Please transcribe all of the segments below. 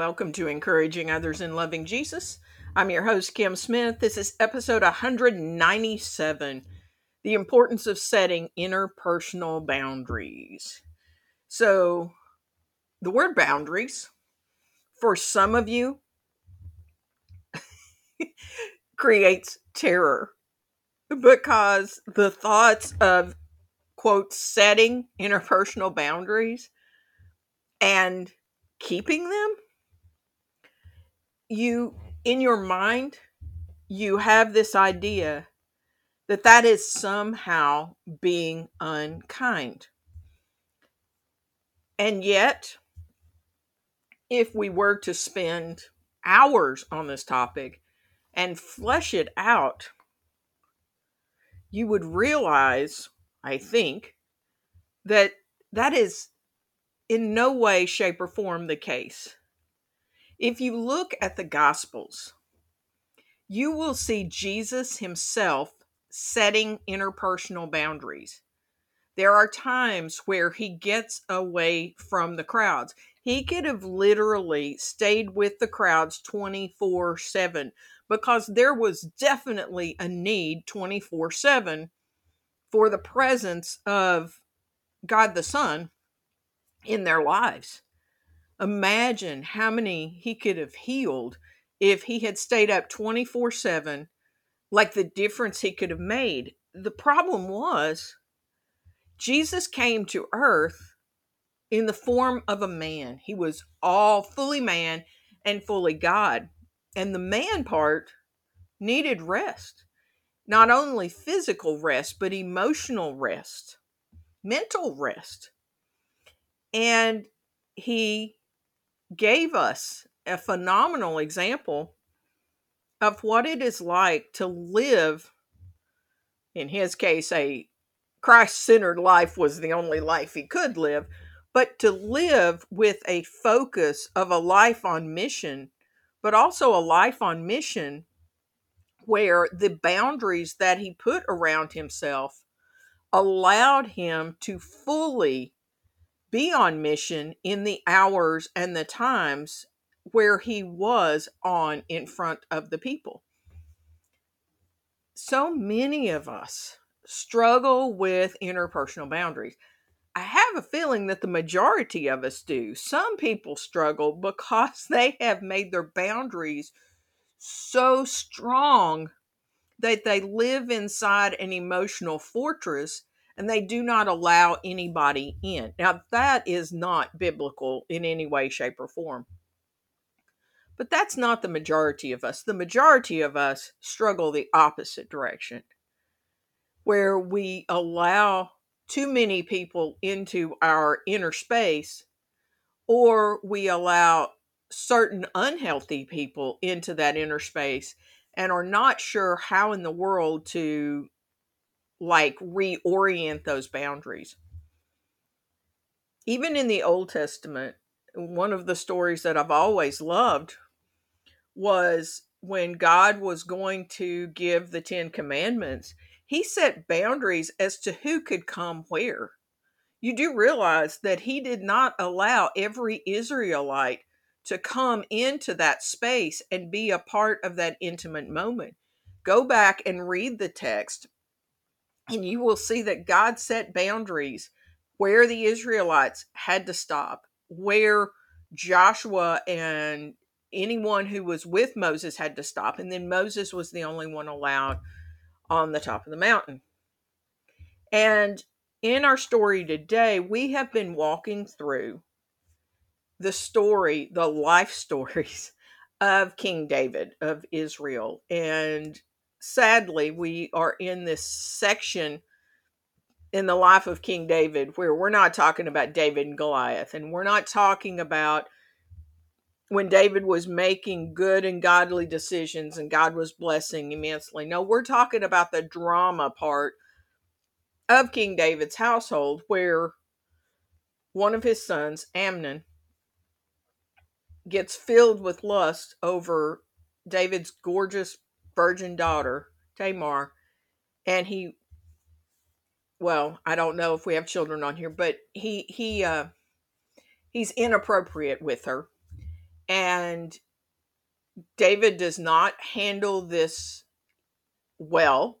welcome to Encouraging Others in Loving Jesus. I'm your host, Kim Smith. This is episode 197 The Importance of Setting Interpersonal Boundaries. So, the word boundaries, for some of you, creates terror because the thoughts of, quote, setting interpersonal boundaries and keeping them you in your mind you have this idea that that is somehow being unkind and yet if we were to spend hours on this topic and flesh it out you would realize i think that that is in no way, shape, or form the case. If you look at the Gospels, you will see Jesus himself setting interpersonal boundaries. There are times where he gets away from the crowds. He could have literally stayed with the crowds 24 7 because there was definitely a need 24 7 for the presence of God the Son in their lives. Imagine how many he could have healed if he had stayed up 24 7, like the difference he could have made. The problem was, Jesus came to earth in the form of a man. He was all fully man and fully God. And the man part needed rest. Not only physical rest, but emotional rest, mental rest. And he gave us a phenomenal example of what it is like to live, in his case, a Christ centered life was the only life he could live, but to live with a focus of a life on mission, but also a life on mission where the boundaries that he put around himself allowed him to fully be on mission in the hours and the times where he was on in front of the people. So many of us struggle with interpersonal boundaries. I have a feeling that the majority of us do. Some people struggle because they have made their boundaries so strong that they live inside an emotional fortress and they do not allow anybody in. Now, that is not biblical in any way, shape, or form. But that's not the majority of us. The majority of us struggle the opposite direction, where we allow too many people into our inner space, or we allow certain unhealthy people into that inner space and are not sure how in the world to like reorient those boundaries. Even in the Old Testament, one of the stories that I've always loved was when God was going to give the 10 commandments, he set boundaries as to who could come where. You do realize that he did not allow every Israelite to come into that space and be a part of that intimate moment. Go back and read the text and you will see that God set boundaries where the Israelites had to stop, where Joshua and anyone who was with Moses had to stop, and then Moses was the only one allowed on the top of the mountain. And in our story today, we have been walking through the story, the life stories of King David of Israel. And sadly, we are in this section in the life of King David where we're not talking about David and Goliath, and we're not talking about when David was making good and godly decisions and God was blessing immensely. No, we're talking about the drama part of King David's household where one of his sons, Amnon, gets filled with lust over David's gorgeous virgin daughter, Tamar, and he well, I don't know if we have children on here, but he he uh he's inappropriate with her. And David does not handle this well.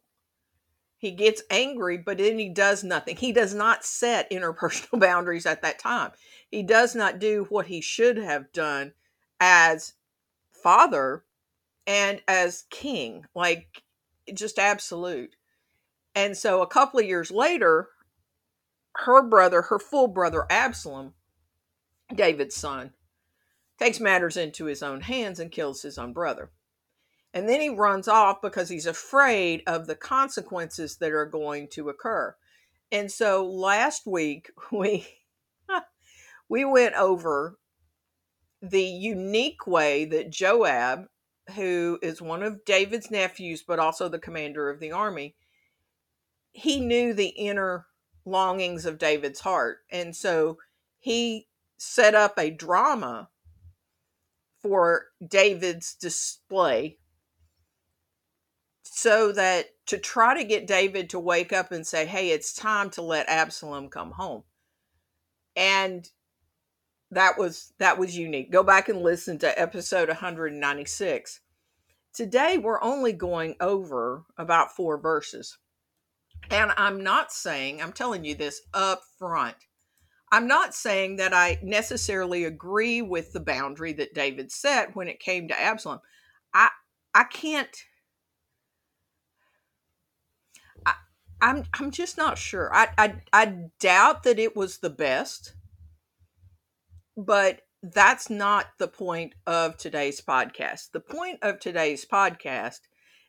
He gets angry, but then he does nothing. He does not set interpersonal boundaries at that time. He does not do what he should have done as father and as king, like just absolute. And so a couple of years later, her brother, her full brother Absalom, David's son, takes matters into his own hands and kills his own brother. And then he runs off because he's afraid of the consequences that are going to occur. And so last week we we went over the unique way that Joab, who is one of David's nephews but also the commander of the army, he knew the inner longings of David's heart. And so he set up a drama for David's display so that to try to get David to wake up and say, Hey, it's time to let Absalom come home. And that was that was unique. Go back and listen to episode 196. Today we're only going over about four verses. And I'm not saying, I'm telling you this up front. I'm not saying that I necessarily agree with the boundary that David set when it came to Absalom. I I can't I, I'm I'm just not sure. I, I I doubt that it was the best, but that's not the point of today's podcast. The point of today's podcast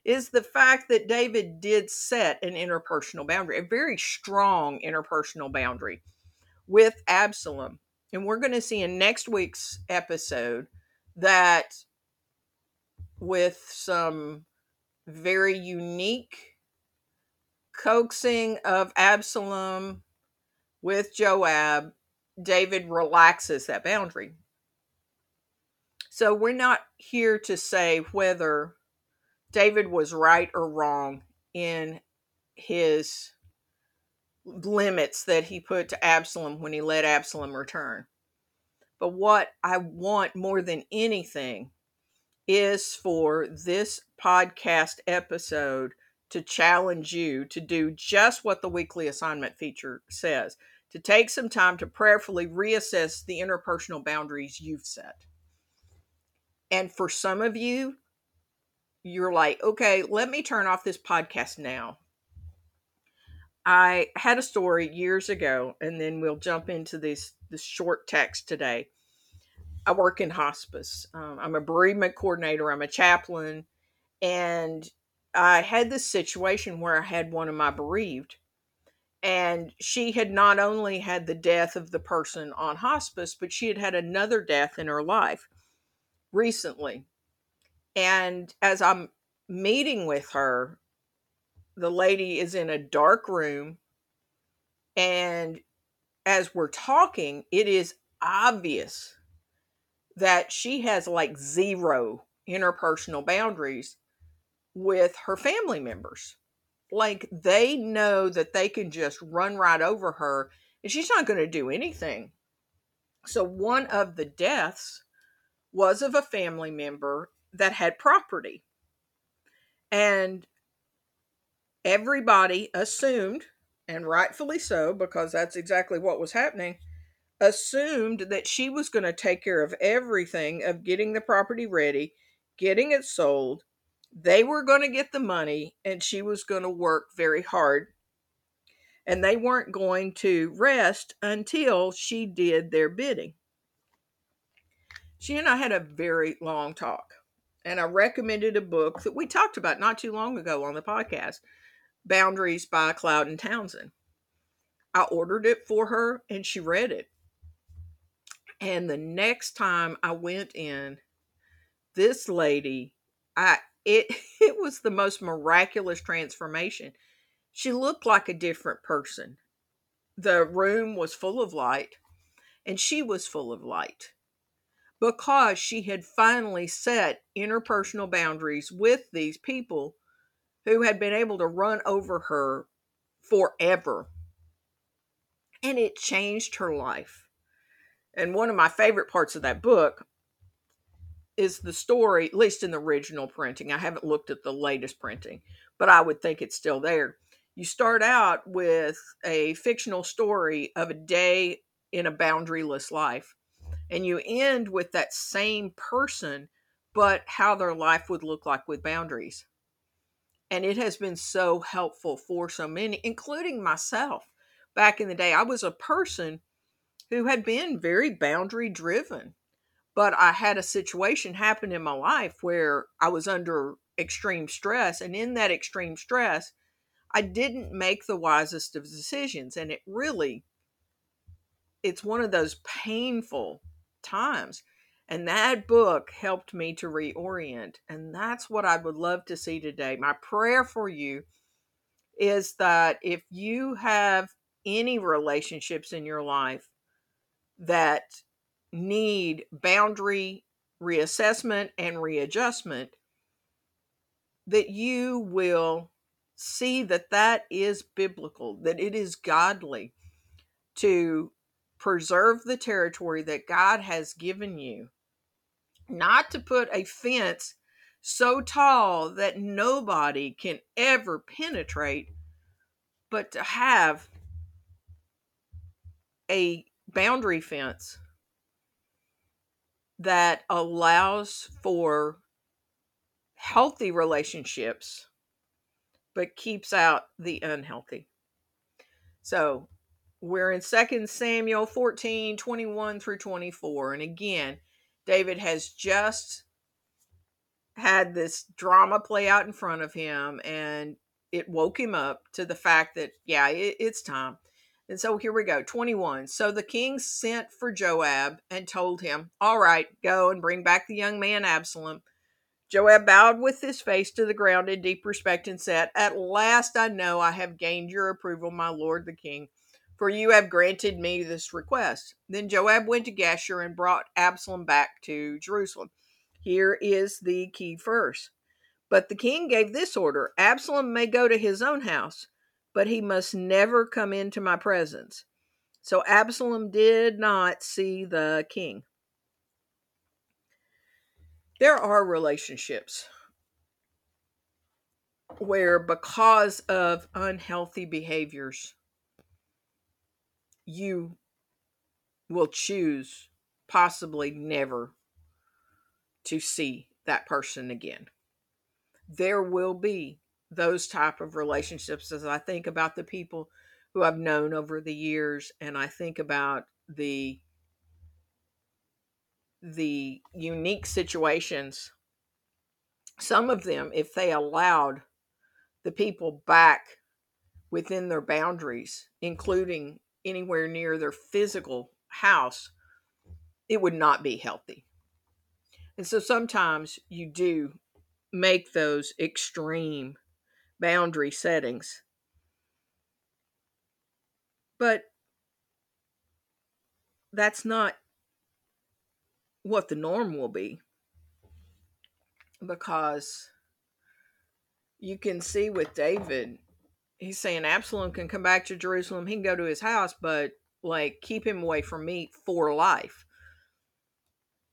is the fact that David did set an interpersonal boundary, a very strong interpersonal boundary with Absalom. And we're going to see in next week's episode that with some very unique coaxing of Absalom with Joab, David relaxes that boundary. So we're not here to say whether David was right or wrong in his limits that he put to Absalom when he let Absalom return. But what I want more than anything is for this podcast episode to challenge you to do just what the weekly assignment feature says to take some time to prayerfully reassess the interpersonal boundaries you've set. And for some of you, you're like, okay, let me turn off this podcast now. I had a story years ago, and then we'll jump into this this short text today. I work in hospice. Um, I'm a bereavement coordinator. I'm a chaplain, and I had this situation where I had one of my bereaved, and she had not only had the death of the person on hospice, but she had had another death in her life recently. And as I'm meeting with her, the lady is in a dark room. And as we're talking, it is obvious that she has like zero interpersonal boundaries with her family members. Like they know that they can just run right over her and she's not going to do anything. So, one of the deaths was of a family member that had property. And everybody assumed, and rightfully so, because that's exactly what was happening, assumed that she was going to take care of everything of getting the property ready, getting it sold. They were going to get the money, and she was going to work very hard. And they weren't going to rest until she did their bidding. She and I had a very long talk, and I recommended a book that we talked about not too long ago on the podcast Boundaries by Cloud and Townsend. I ordered it for her and she read it. And the next time I went in, this lady, I it it was the most miraculous transformation. She looked like a different person. The room was full of light and she was full of light because she had finally set interpersonal boundaries with these people who had been able to run over her forever. And it changed her life. And one of my favorite parts of that book is the story, at least in the original printing. I haven't looked at the latest printing, but I would think it's still there. You start out with a fictional story of a day in a boundaryless life, and you end with that same person, but how their life would look like with boundaries. And it has been so helpful for so many, including myself. Back in the day, I was a person who had been very boundary driven but I had a situation happen in my life where I was under extreme stress. And in that extreme stress, I didn't make the wisest of decisions. And it really, it's one of those painful times. And that book helped me to reorient. And that's what I would love to see today. My prayer for you is that if you have any relationships in your life that need boundary reassessment and readjustment, that you will see that that is biblical, that it is godly to preserve the territory that God has given you, not to put a fence so tall that nobody can ever penetrate, but to have a boundary fence that allows for healthy relationships but keeps out the unhealthy. So we're in 2 Samuel 14 21 through 24. And again, David has just had this drama play out in front of him, and it woke him up to the fact that, yeah, it, it's time. And so here we go 21. So the king sent for Joab and told him, All right, go and bring back the young man Absalom. Joab bowed with his face to the ground in deep respect and said, At last I know I have gained your approval, my lord the king, for you have granted me this request. Then Joab went to Geshur and brought Absalom back to Jerusalem. Here is the key verse. But the king gave this order Absalom may go to his own house but he must never come into my presence. So Absalom did not see the king. There are relationships where, because of unhealthy behaviors, you will choose possibly never to see that person again. There will be those type of relationships as I think about the people who I've known over the years and I think about the the unique situations. Some of them if they allowed the people back within their boundaries including anywhere near their physical house it would not be healthy. And so sometimes you do make those extreme boundary settings. But that's not what the norm will be because you can see with David, he's saying Absalom can come back to Jerusalem, he can go to his house, but like keep him away from me for life.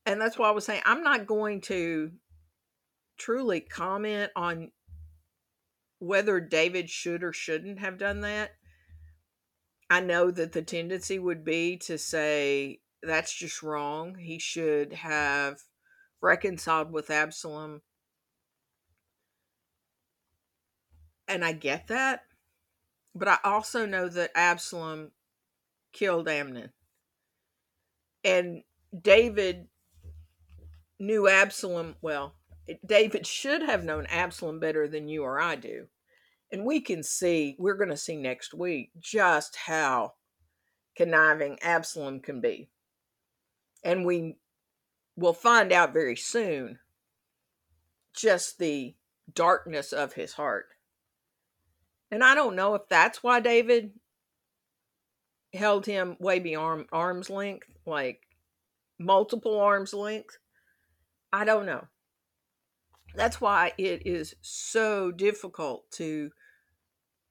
And that's why I was saying I'm not going to truly comment on whether David should or shouldn't have done that, I know that the tendency would be to say that's just wrong. He should have reconciled with Absalom. And I get that. But I also know that Absalom killed Amnon. And David knew Absalom, well, David should have known Absalom better than you or I do. And we can see, we're going to see next week just how conniving Absalom can be. And we will find out very soon just the darkness of his heart. And I don't know if that's why David held him way beyond arm's length, like multiple arm's length. I don't know. That's why it is so difficult to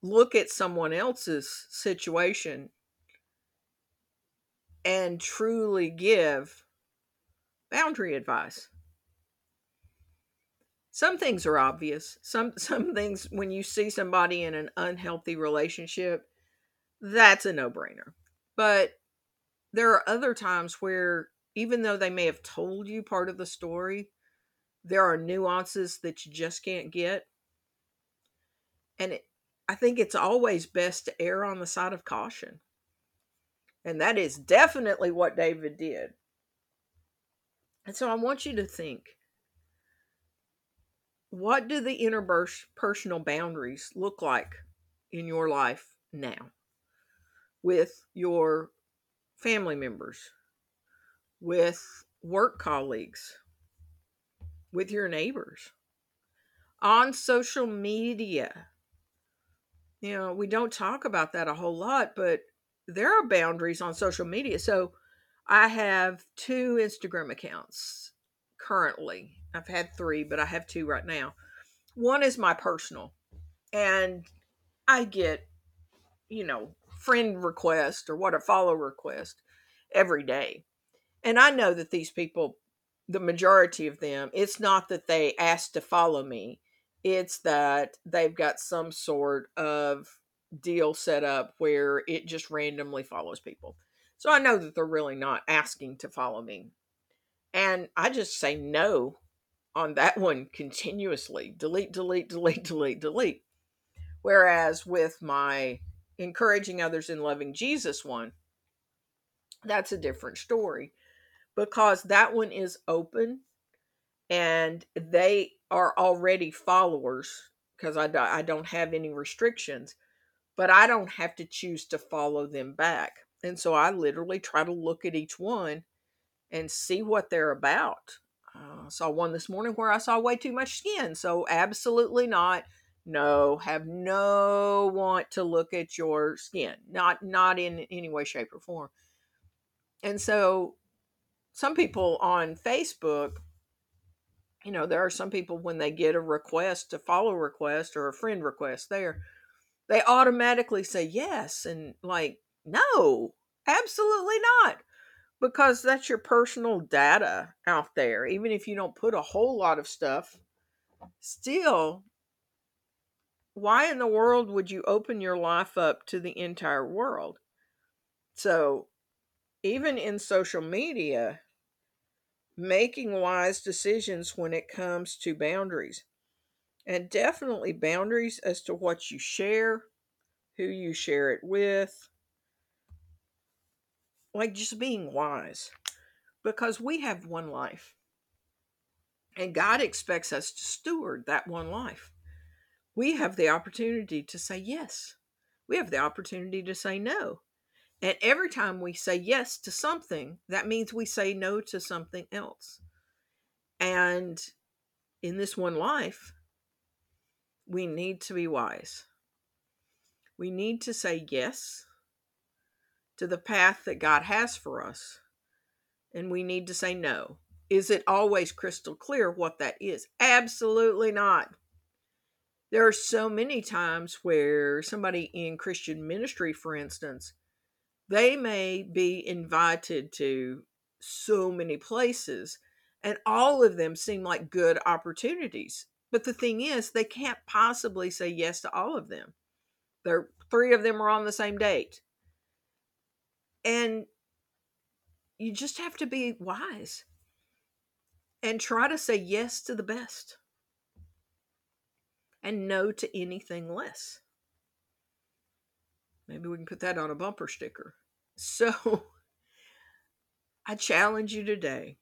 look at someone else's situation and truly give boundary advice. some things are obvious. Some some things when you see somebody in an unhealthy relationship, that's a no-brainer. But there are other times where even though they may have told you part of the story, there are nuances that you just can't get. And it, I think it's always best to err on the side of caution. And that is definitely what David did. And so I want you to think what do the interpersonal boundaries look like in your life now with your family members, with work colleagues, with your neighbors, on social media? You know, we don't talk about that a whole lot, but there are boundaries on social media. So I have two Instagram accounts currently. I've had three, but I have two right now. One is my personal, and I get, you know, friend request or what a follow request every day. And I know that these people, the majority of them, it's not that they asked to follow me, it's that they've got some sort of deal set up where it just randomly follows people. So I know that they're really not asking to follow me. And I just say no on that one continuously delete, delete, delete, delete, delete. Whereas with my encouraging others in loving Jesus one, that's a different story because that one is open and they are already followers because I, I don't have any restrictions, but I don't have to choose to follow them back. And so I literally try to look at each one and see what they're about. Uh, saw one this morning where I saw way too much skin. So absolutely not. No, have no want to look at your skin. Not not in any way, shape, or form. And so some people on Facebook, you know, there are some people when they get a request, a follow request or a friend request there, they automatically say yes and like no, absolutely not. Because that's your personal data out there. Even if you don't put a whole lot of stuff, still, why in the world would you open your life up to the entire world? So, even in social media, making wise decisions when it comes to boundaries. And definitely boundaries as to what you share, who you share it with, like just being wise because we have one life and God expects us to steward that one life. We have the opportunity to say yes, we have the opportunity to say no. And every time we say yes to something, that means we say no to something else. And in this one life, we need to be wise. We need to say yes to the path that God has for us. And we need to say no. Is it always crystal clear what that is? Absolutely not. There are so many times where somebody in Christian ministry, for instance, they may be invited to so many places, and all of them seem like good opportunities. But the thing is, they can't possibly say yes to all of them. There, three of them are on the same date. And you just have to be wise and try to say yes to the best and no to anything less. Maybe we can put that on a bumper sticker. So I challenge you today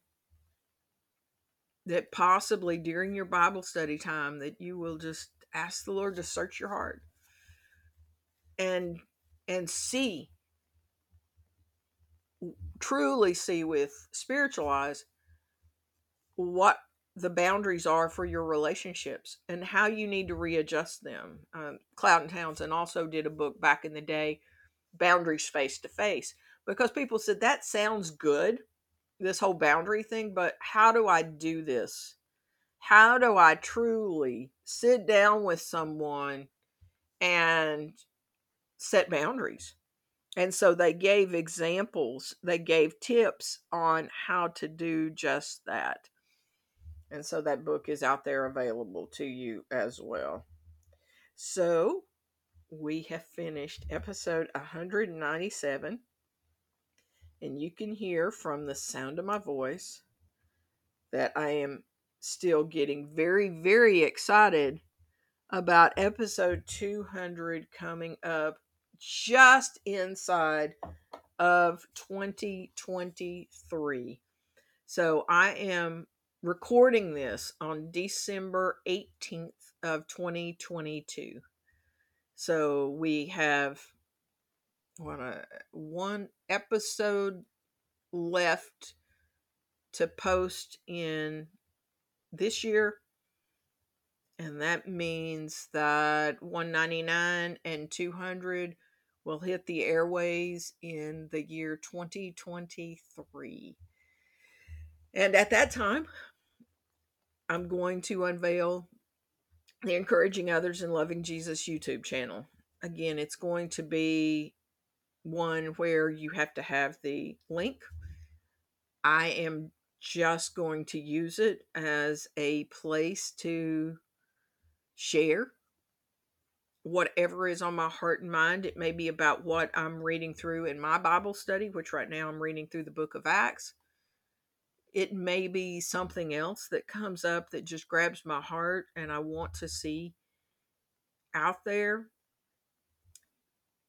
that possibly during your Bible study time that you will just ask the Lord to search your heart and and see truly see with spiritual eyes what the boundaries are for your relationships and how you need to readjust them. Um, Cloud and Townsend also did a book back in the day, Boundaries Face to Face, because people said that sounds good, this whole boundary thing, but how do I do this? How do I truly sit down with someone and set boundaries? And so they gave examples, they gave tips on how to do just that. And so that book is out there available to you as well. So we have finished episode 197. And you can hear from the sound of my voice that I am still getting very, very excited about episode 200 coming up just inside of 2023. So I am recording this on December 18th of 2022. So we have what a, one episode left to post in this year and that means that 199 and 200 will hit the airways in the year 2023 and at that time i'm going to unveil the encouraging others and loving jesus youtube channel again it's going to be one where you have to have the link i am just going to use it as a place to share whatever is on my heart and mind. It may be about what I'm reading through in my Bible study, which right now I'm reading through the book of Acts. It may be something else that comes up that just grabs my heart and I want to see out there.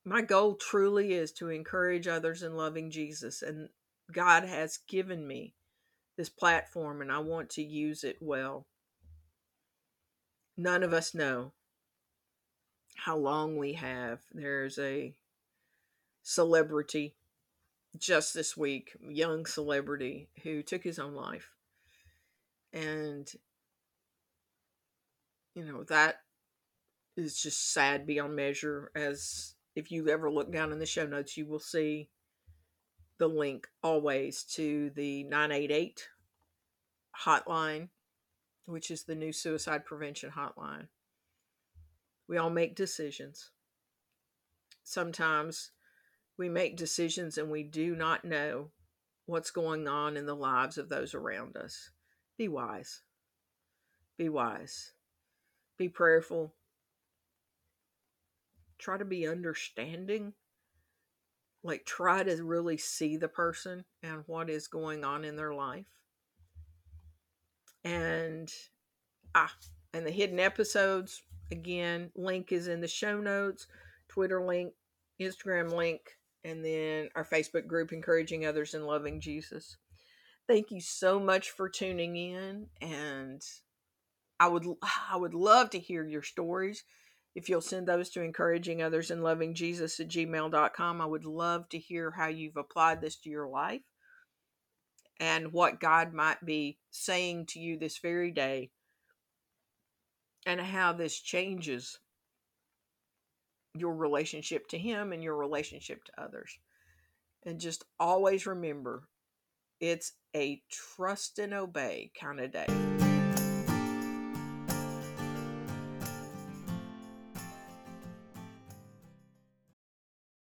My goal truly is to encourage others in loving Jesus, and God has given me this platform, and I want to use it well none of us know how long we have. There's a celebrity just this week, young celebrity who took his own life. And you know, that is just sad beyond measure as if you ever look down in the show notes, you will see the link always to the 988 hotline which is the new suicide prevention hotline. We all make decisions. Sometimes we make decisions and we do not know what's going on in the lives of those around us. Be wise. Be wise. Be prayerful. Try to be understanding. Like, try to really see the person and what is going on in their life and ah and the hidden episodes again link is in the show notes twitter link instagram link and then our facebook group encouraging others and loving jesus. Thank you so much for tuning in and i would i would love to hear your stories. If you'll send those to encouraging others and loving jesus at gmail.com i would love to hear how you've applied this to your life and what God might be saying to you this very day, and how this changes your relationship to Him and your relationship to others. And just always remember it's a trust and obey kind of day.